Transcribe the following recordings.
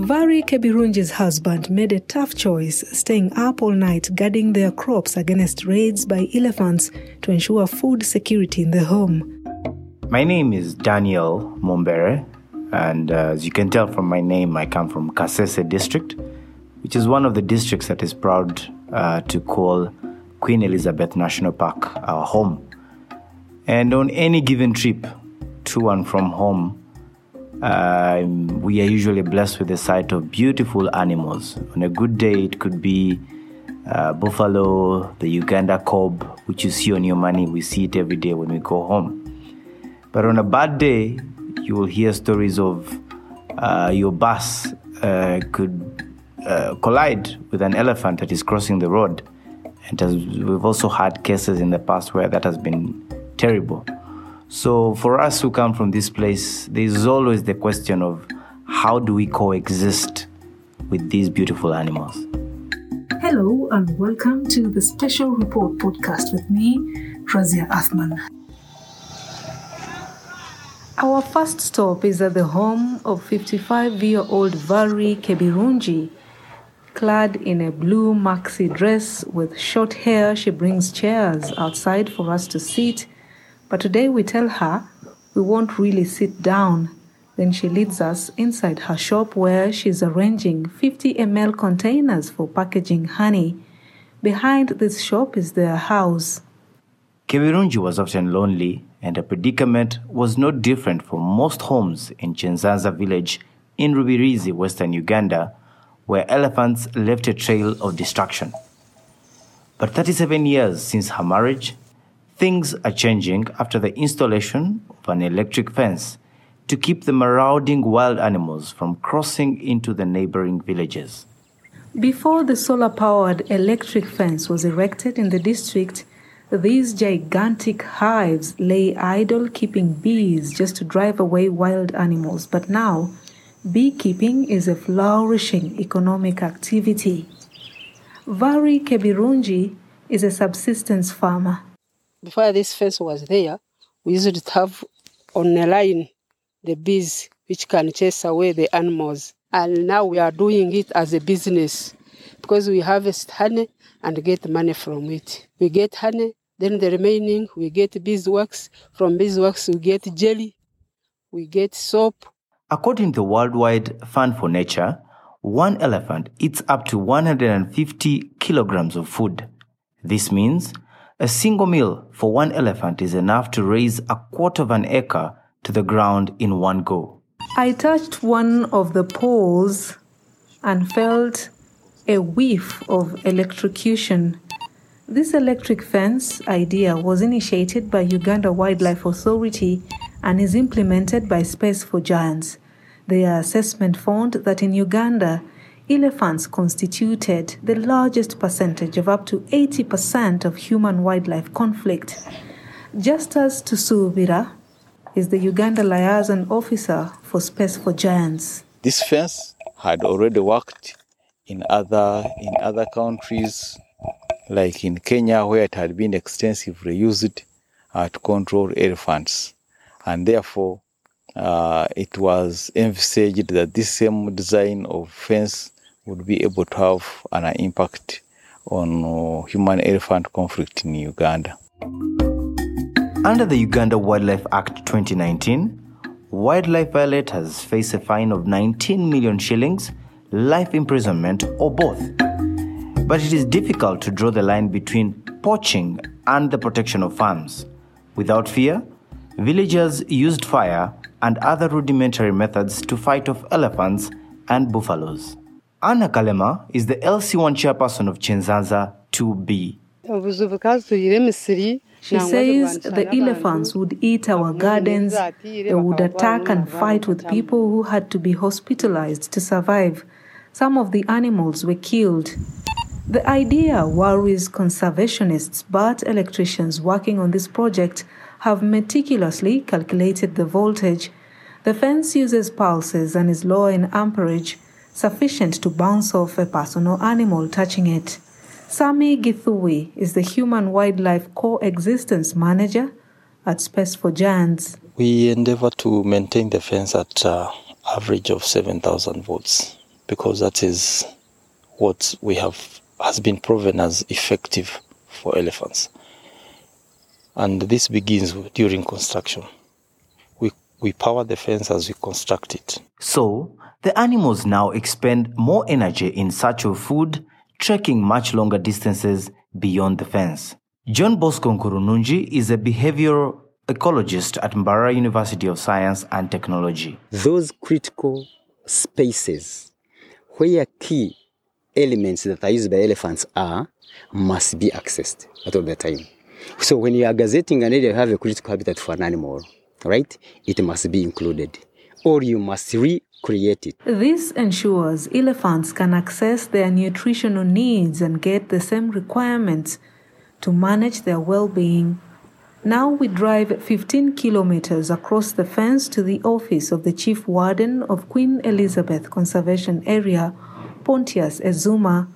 Varry Kebirungi's husband made a tough choice, staying up all night guarding their crops against raids by elephants to ensure food security in the home. My name is Daniel Mumbere, and uh, as you can tell from my name, I come from Kasese district, which is one of the districts that is proud uh, to call Queen Elizabeth National Park our home. And on any given trip to and from home, uh, we are usually blessed with the sight of beautiful animals. On a good day, it could be uh, buffalo, the Uganda kob, which you see on your money. We see it every day when we go home. But on a bad day, you will hear stories of uh, your bus uh, could uh, collide with an elephant that is crossing the road. And we've also had cases in the past where that has been terrible. So for us who come from this place, there's always the question of how do we coexist with these beautiful animals? Hello and welcome to the Special Report podcast with me, Razia Athman. Our first stop is at the home of 55 year old Varry Kebirungi. Clad in a blue maxi dress with short hair, she brings chairs outside for us to sit but today we tell her we won't really sit down. Then she leads us inside her shop where she's arranging 50 ml containers for packaging honey. Behind this shop is their house. Kebirungi was often lonely, and her predicament was no different from most homes in Chenzaza village in Rubirizi, western Uganda, where elephants left a trail of destruction. But 37 years since her marriage, Things are changing after the installation of an electric fence to keep the marauding wild animals from crossing into the neighboring villages. Before the solar powered electric fence was erected in the district, these gigantic hives lay idle, keeping bees just to drive away wild animals. But now, beekeeping is a flourishing economic activity. Varry Kebirungi is a subsistence farmer before this fence was there, we used to have on a line the bees which can chase away the animals. And now we are doing it as a business because we harvest honey and get money from it. We get honey, then the remaining we get beeswax. From beeswax we get jelly, we get soap. According to the Worldwide Fund for Nature, one elephant eats up to 150 kilograms of food. This means a single meal for one elephant is enough to raze a quarter of an acre to the ground in one go. I touched one of the poles and felt a whiff of electrocution. This electric fence idea was initiated by Uganda Wildlife Authority and is implemented by Space for Giants. Their assessment found that in Uganda, elephants constituted the largest percentage of up to 80% of human wildlife conflict. Just Justus Tusubira is the Uganda liaison officer for Space for Giants. This fence had already worked in other in other countries like in Kenya where it had been extensively used uh, to control elephants and therefore uh, it was envisaged that this same design of fence would be able to have an impact on uh, human elephant conflict in Uganda. Under the Uganda Wildlife Act 2019, wildlife violators face a fine of 19 million shillings, life imprisonment, or both. But it is difficult to draw the line between poaching and the protection of farms. Without fear, villagers used fire and other rudimentary methods to fight off elephants and buffaloes. Anna Kalema is the LC1 chairperson of Chenzaza 2B. She says the elephants would eat our gardens, they would attack and fight with people who had to be hospitalized to survive. Some of the animals were killed. The idea worries conservationists, but electricians working on this project have meticulously calculated the voltage. The fence uses pulses and is low in amperage sufficient to bounce off a person or animal touching it. Sami Githui is the Human Wildlife Coexistence Manager at Space for Giants. We endeavor to maintain the fence at uh, average of 7,000 volts because that is what we have has been proven as effective for elephants. And this begins during construction. We, we power the fence as we construct it. So, the animals now expend more energy in search of food, trekking much longer distances beyond the fence. John Bosco Nkurunungi is a behavioral ecologist at Mbarara University of Science and Technology. Those critical spaces where key elements that are used by elephants are must be accessed at all the time. So when you are gazetting an area, you have a critical habitat for an animal, right? It must be included. Or you must recreate it. This ensures elephants can access their nutritional needs and get the same requirements to manage their well-being. Now we drive 15 kilometers across the fence to the office of the chief warden of Queen Elizabeth Conservation Area, Pontius Ezuma.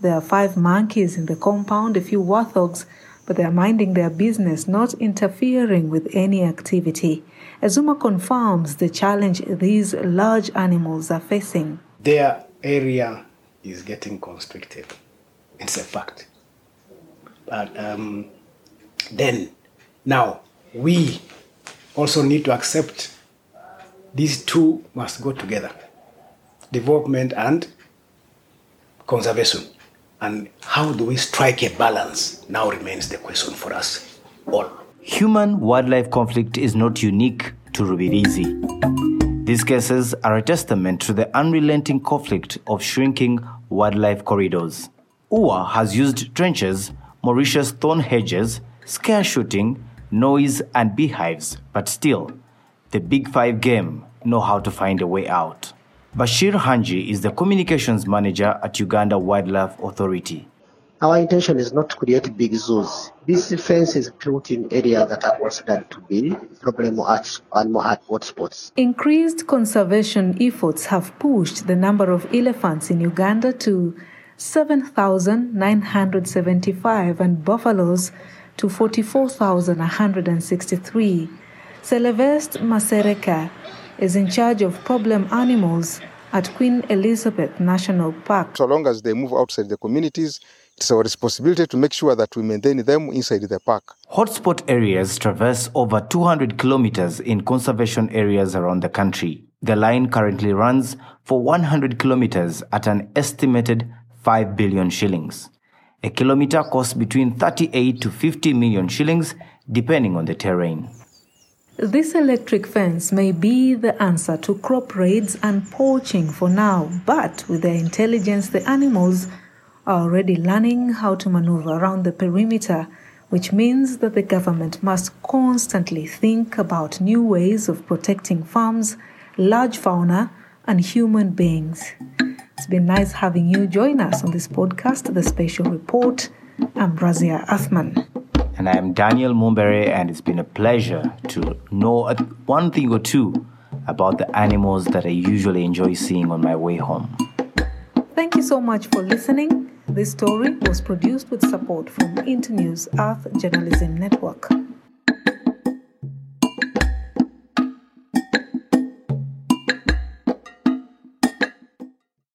There are five monkeys in the compound, a few warthogs, but they are minding their business, not interfering with any activity. Ezuma confirms the challenge these large animals are facing. Their area is getting constricted. It's a fact. But um, then, now, we also need to accept these two must go together development and conservation. And how do we strike a balance now remains the question for us all. Human wildlife conflict is not unique to Rubirizi. These cases are a testament to the unrelenting conflict of shrinking wildlife corridors. UWA has used trenches, Mauritius thorn hedges, scare shooting, noise, and beehives, but still, the Big Five game know how to find a way out. Bashir Hangi is the communications manager at Uganda Wildlife Authority. Our intention is not to create big zoos. This fence is built in areas that are considered to be problem animal hotspots. Increased conservation efforts have pushed the number of elephants in Uganda to 7,975 and buffaloes to 44,163. Celeste Masereka is in charge of problem animals at Queen Elizabeth National Park. So long as they move outside the communities, it's our responsibility to make sure that we maintain them inside the park. Hotspot areas traverse over 200 kilometers in conservation areas around the country. The line currently runs for 100 kilometers at an estimated 5 billion shillings. A kilometer costs between 38 to 50 million shillings depending on the terrain. This electric fence may be the answer to crop raids and poaching for now, but with their intelligence, the animals are already learning how to maneuver around the perimeter, which means that the government must constantly think about new ways of protecting farms, large fauna, and human beings. It's been nice having you join us on this podcast, The Special Report. I'm Razia Athman. And I am Daniel Mumbere, and it's been a pleasure to know one thing or two about the animals that I usually enjoy seeing on my way home. Thank you so much for listening. This story was produced with support from Internews Earth Journalism Network.